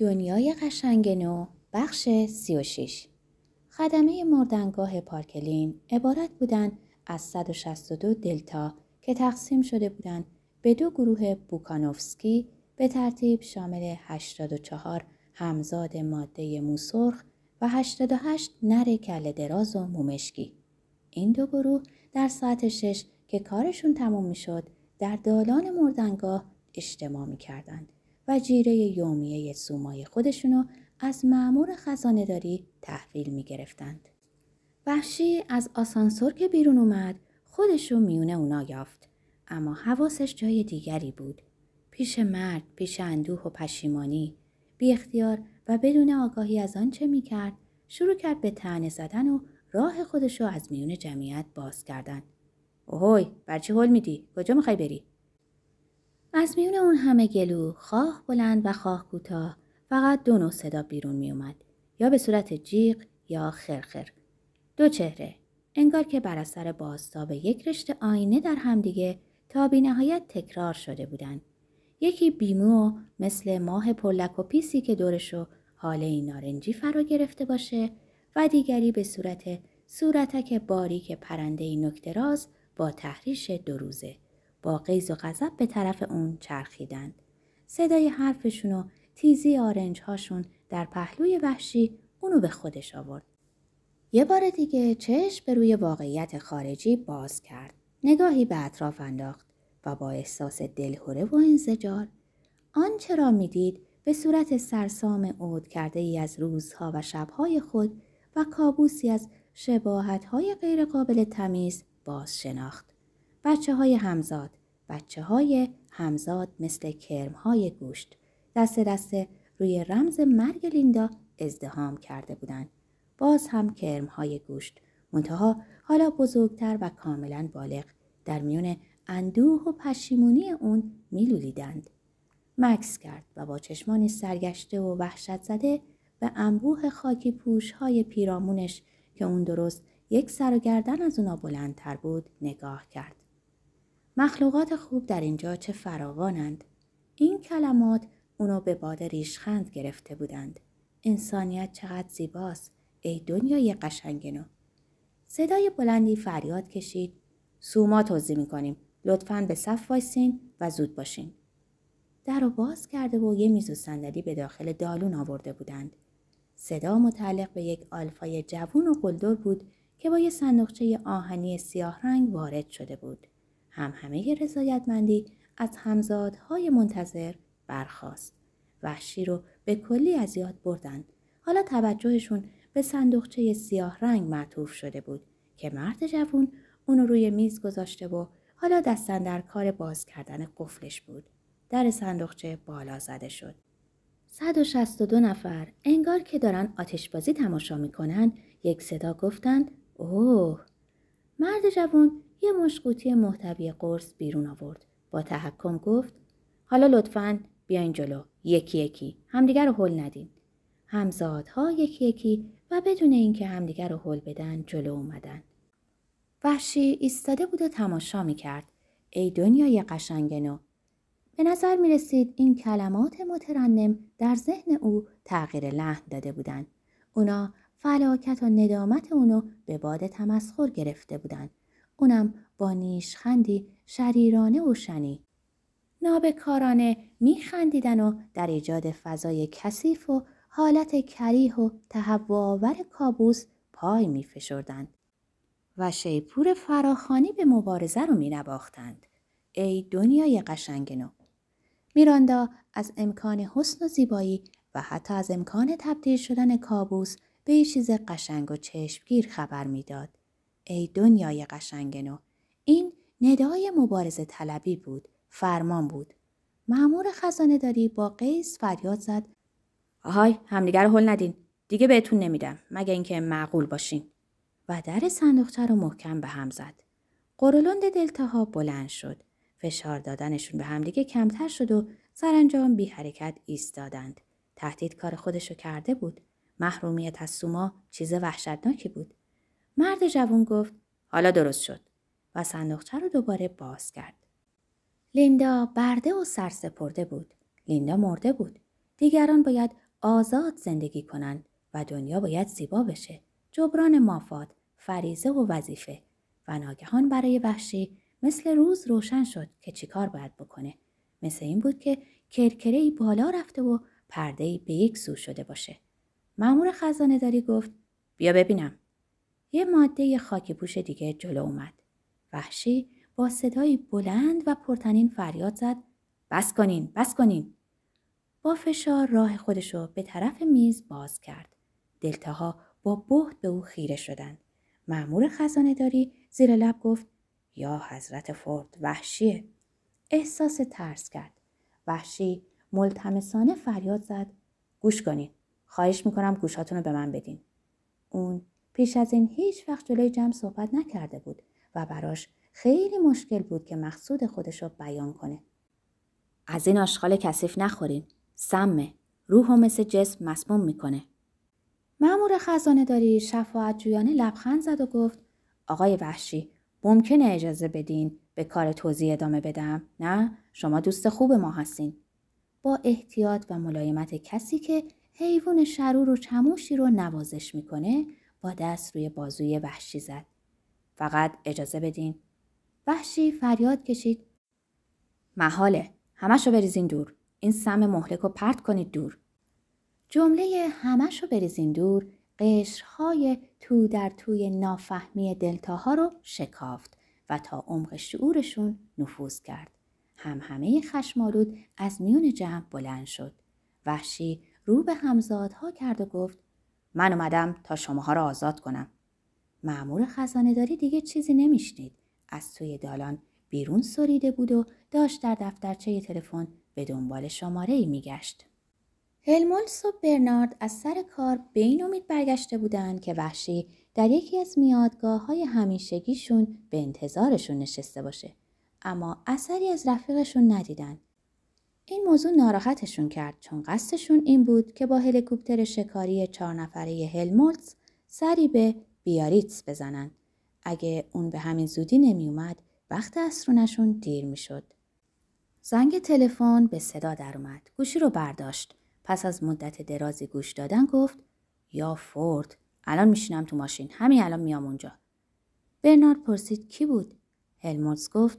دنیای قشنگ نو بخش 36 خدمه مردنگاه پارکلین عبارت بودند از 162 دلتا که تقسیم شده بودند به دو گروه بوکانوفسکی به ترتیب شامل 84 همزاد ماده موسرخ و 88 نر کل دراز و مومشکی. این دو گروه در ساعت شش که کارشون تموم می شد در دالان مردنگاه اجتماع می کردند و جیره یومیه سومای خودشونو از معمور خزانه داری تحویل می گرفتند. وحشی از آسانسور که بیرون اومد خودش رو میونه اونا یافت اما حواسش جای دیگری بود. پیش مرد، پیش اندوه و پشیمانی، بی اختیار و بدون آگاهی از آنچه می کرد شروع کرد به تنه زدن و راه خودش رو از میون جمعیت باز کردن. اوهوی برچی هل میدی؟ کجا می‌خوای بری؟ از میون اون همه گلو خواه بلند و خواه کوتاه فقط دو نوع صدا بیرون می اومد. یا به صورت جیغ یا خرخر. دو چهره. انگار که بر اثر بازتاب یک رشته آینه در همدیگه تا بی نهایت تکرار شده بودند. یکی بیمو مثل ماه پرلک و پیسی که دورشو حاله نارنجی فرا گرفته باشه و دیگری به صورت صورتک باریک پرنده نکتراز با تحریش دو روزه. با قیز و غضب به طرف اون چرخیدند. صدای حرفشون و تیزی آرنج هاشون در پهلوی وحشی اونو به خودش آورد. یه بار دیگه چشم به روی واقعیت خارجی باز کرد. نگاهی به اطراف انداخت و با احساس دلهوره و انزجار آنچه را می‌دید به صورت سرسام عود کرده ای از روزها و شبهای خود و کابوسی از شباهتهای غیرقابل تمیز باز شناخت. بچه های همزاد بچه های همزاد مثل کرم های گوشت دست دسته روی رمز مرگ لیندا ازدهام کرده بودند. باز هم کرم های گوشت منتها حالا بزرگتر و کاملا بالغ در میون اندوه و پشیمونی اون میلولیدند. مکس کرد و با چشمانی سرگشته و وحشت زده به انبوه خاکی پوش های پیرامونش که اون درست یک سر و گردن از اونا بلندتر بود نگاه کرد. مخلوقات خوب در اینجا چه فراوانند. این کلمات اونو به باد ریشخند گرفته بودند. انسانیت چقدر زیباست. ای دنیای قشنگنو. صدای بلندی فریاد کشید. سوما توضیح می‌کنیم. لطفا به صف وایسین و زود باشین. در رو باز کرده و یه میز و صندلی به داخل دالون آورده بودند. صدا متعلق به یک آلفای جوون و قلدر بود که با یه صندوقچه آهنی سیاه رنگ وارد شده بود. هم همه رضایتمندی از همزادهای منتظر برخاست. وحشی رو به کلی از یاد بردند. حالا توجهشون به صندوقچه سیاه رنگ معطوف شده بود که مرد جوون اونو روی میز گذاشته و حالا دستن در کار باز کردن قفلش بود. در صندوقچه بالا زده شد. 162 نفر انگار که دارن آتشبازی تماشا می‌کنن یک صدا گفتند اوه مرد جوان یه مشقوطی محتوی قرص بیرون آورد. با تحکم گفت حالا لطفا بیاین جلو. یکی یکی. همدیگر رو حل ندین. همزادها یکی یکی و بدون اینکه همدیگر رو حل بدن جلو اومدن. وحشی ایستاده بود و تماشا می کرد. ای دنیای قشنگنو. به نظر می رسید این کلمات مترنم در ذهن او تغییر لحن داده بودند. اونا فلاکت و ندامت اونو به باد تمسخر گرفته بودند. اونم با نیشخندی شریرانه و شنی. نابکارانه میخندیدن و در ایجاد فضای کثیف و حالت کریه و تهوآور کابوس پای میفشردند و شیپور فراخانی به مبارزه رو مینواختند. ای دنیای قشنگ نو! میراندا از امکان حسن و زیبایی و حتی از امکان تبدیل شدن کابوس به چیز قشنگ و چشمگیر خبر می‌داد. ای دنیای قشنگ نو. این ندای مبارزه طلبی بود فرمان بود. معمور خزانه داری با قیس فریاد زد. آهای همدیگر حل ندین. دیگه بهتون نمیدم مگه اینکه معقول باشین. و در صندوقچه رو محکم به هم زد. قرولند دلتاها بلند شد. فشار دادنشون به همدیگه کمتر شد و سرانجام بی حرکت ایستادند. تهدید کار خودشو کرده بود. محرومیت از سوما چیز وحشتناکی بود. مرد جوان گفت حالا درست شد و صندوقچه رو دوباره باز کرد. لیندا برده و سرسپرده بود. لیندا مرده بود. دیگران باید آزاد زندگی کنند و دنیا باید زیبا بشه. جبران مافات، فریزه و وظیفه و ناگهان برای وحشی مثل روز روشن شد که چیکار باید بکنه. مثل این بود که کرکره بالا رفته و پرده به یک سو شده باشه. مأمور خزانه داری گفت بیا ببینم. یه ماده خاکی پوش دیگه جلو اومد. وحشی با صدایی بلند و پرتنین فریاد زد. بس کنین بس کنین. با فشار راه خودشو به طرف میز باز کرد. دلتاها با بهت به او خیره شدند مأمور خزانه داری زیر لب گفت یا حضرت فورد وحشیه. احساس ترس کرد. وحشی ملتمسانه فریاد زد گوش کنین خواهش می‌کنم گوشاتون رو به من بدین. اون پیش از این هیچ وقت جلوی جمع صحبت نکرده بود و براش خیلی مشکل بود که مقصود خودش رو بیان کنه. از این آشغال کثیف نخورین. سمه. روح و مثل جسم مسموم می‌کنه. مأمور خزانه داری شفاعت جویانه لبخند زد و گفت آقای وحشی ممکنه اجازه بدین به کار توضیح ادامه بدم؟ نه؟ شما دوست خوب ما هستین. با احتیاط و ملایمت کسی که حیوان شرور و چموشی رو نوازش می‌کنه با دست روی بازوی وحشی زد. فقط اجازه بدین وحشی فریاد کشید. محاله. همشو بریزین دور. این سم مهلک رو پرت کنید دور. جمله همشو بریزین دور قشرهای تو در توی نافهمی دلتاها رو شکافت و تا عمق شعورشون نفوذ کرد. هم همه خشمالود از میون جمع بلند شد. وحشی رو به همزادها کرد و گفت من اومدم تا شماها را آزاد کنم. معمور خزانه داری دیگه چیزی نمیشنید. از توی دالان بیرون سریده بود و داشت در دفترچه تلفن به دنبال شماره ای میگشت. هلمولس و برنارد از سر کار به این امید برگشته بودند که وحشی در یکی از میادگاه های همیشگیشون به انتظارشون نشسته باشه. اما اثری از رفیقشون ندیدن. این موضوع ناراحتشون کرد چون قصدشون این بود که با هلیکوپتر شکاری چهار نفره هلمولتس سری به بیاریتس بزنن. اگه اون به همین زودی نمی اومد وقت اسرونشون دیر می شد. زنگ تلفن به صدا در اومد. گوشی رو برداشت. پس از مدت درازی گوش دادن گفت یا فورد الان میشینم تو ماشین همین الان میام اونجا. برنارد پرسید کی بود؟ هلموتز گفت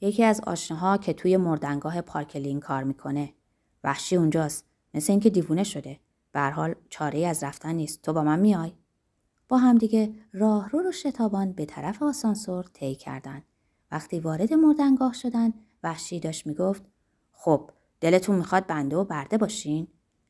یکی از آشناها که توی مردنگاه پارکلین کار می‌کنه. وحشی اونجاست. مثل اینکه دیوونه شده. به حال چاره از رفتن نیست. تو با من میای؟ با همدیگه راهرو رو شتابان به طرف آسانسور طی کردند. وقتی وارد مردنگاه شدن وحشی داشت می‌گفت خب دلتون می‌خواد بنده و برده باشین؟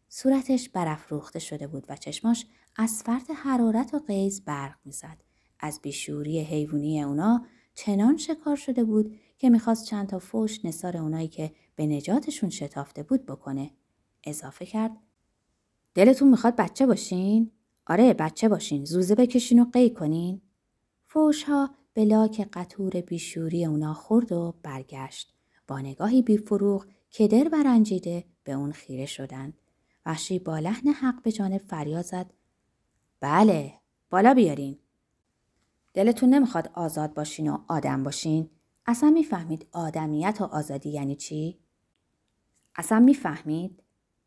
صورتش برافروخته شده بود و چشماش از فرط حرارت و قیز برق می‌زد. از بیشوری حیوانی اونا چنان شکار شده بود که می‌خواست چند تا فوش نصار اونایی که به نجاتشون شتافته بود بکنه. اضافه کرد. دلتون می‌خواد بچه باشین؟ آره بچه باشین. زوزه بکشین و قی کنین. فوش ها به لاک قطور بیشوری اونا خورد و برگشت. با نگاهی بیفروغ کدر و رنجیده به اون خیره شدند وحشی با لحن حق به جانب فریاد زد. بله بالا بیارین. دلتون نمی‌خواد آزاد باشین و آدم باشین؟ اصلا می‌فهمید آدمیت و آزادی یعنی چی؟ اصلا می‌فهمید؟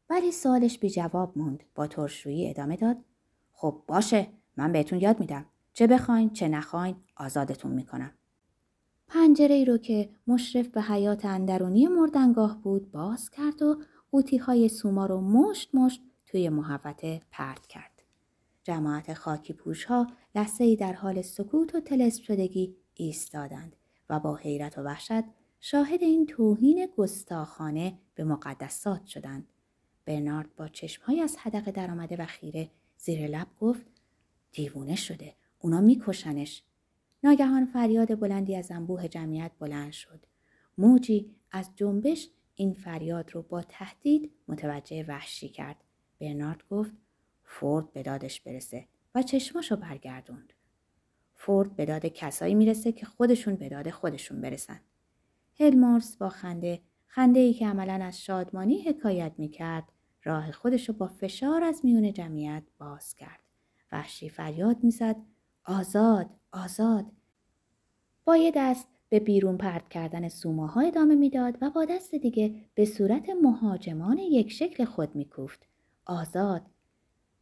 ولی سالش بی جواب موند. با ترشویی ادامه داد. خب باشه من بهتون یاد میدم. چه بخواین چه نخواین آزادتون می‌کنم. پنجره ای رو که مشرف به حیات اندرونی مردنگاه بود باز کرد و قوطی های سوما رو مشت مشت توی محوطه پرت کرد. جماعت خاکی پوش ها ای در حال سکوت و تلسم شدگی ایستادند و با حیرت و وحشت شاهد این توهین گستاخانه به مقدسات شدند. برنارد با چشمهای از حدقه درآمده و خیره زیر لب گفت دیوونه شده اونا میکشنش. ناگهان فریاد بلندی از انبوه جمعیت بلند شد. موجی از جنبش این فریاد رو با تهدید متوجه وحشی کرد. برنارد گفت فورد به دادش برسه و چشماشو برگردوند فورد به داد کسایی می‌رسه که خودشون به داد خودشون برسن هلمارس با خنده خنده ای که عملا از شادمانی حکایت می‌کرد راه خودش رو با فشار از میون جمعیت باز کرد. وحشی فریاد می‌زد آزاد آزاد با یه دست به بیرون پرت کردن سوماها ادامه می‌داد و با دست دیگه به صورت مهاجمان یک شکل خود میکوفت. آزاد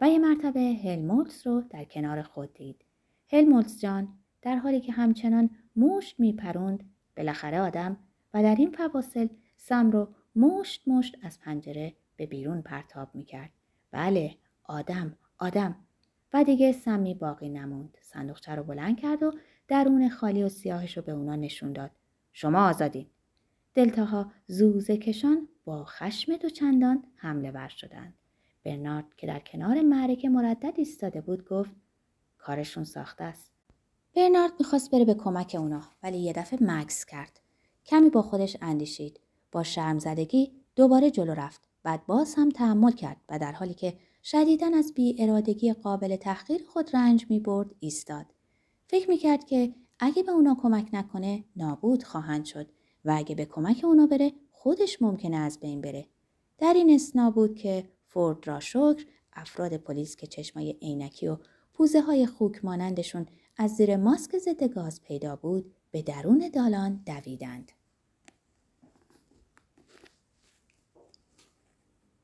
و یه مرتبه هلمولتس رو در کنار خود دید. هلمولتس جان در حالی که همچنان مشت میپروند بالاخره آدم و در این فواصل سم رو مشت مشت از پنجره به بیرون پرتاب می‌کرد. بله آدم آدم و دیگه سمی باقی نموند. صندوقچه رو بلند کرد و درون خالی و سیاهش رو به اونا نشون داد. شما آزادین. دلتاها زوزه کشان با خشم دو چندان حمله ور شدند. برنارد که در کنار معرکه مردد ایستاده بود گفت کارشون ساخته است. برنارد می‌خواست بره به کمک اونا ولی یه دفعه مکس کرد. کمی با خودش اندیشید. با شرم زدگی دوباره جلو رفت. بعد باز هم تحمل کرد و در حالی که شدیدن از بی ارادگی قابل تحقیر خود رنج می برد ایستاد. فکر می کرد که اگه به اونا کمک نکنه نابود خواهند شد و اگه به کمک اونا بره خودش ممکنه از بین بره. در این اسنا بود که فورد را شکر افراد پلیس که چشمای عینکی و پوزه های خوک مانندشون از زیر ماسک ضد گاز پیدا بود به درون دالان دویدند.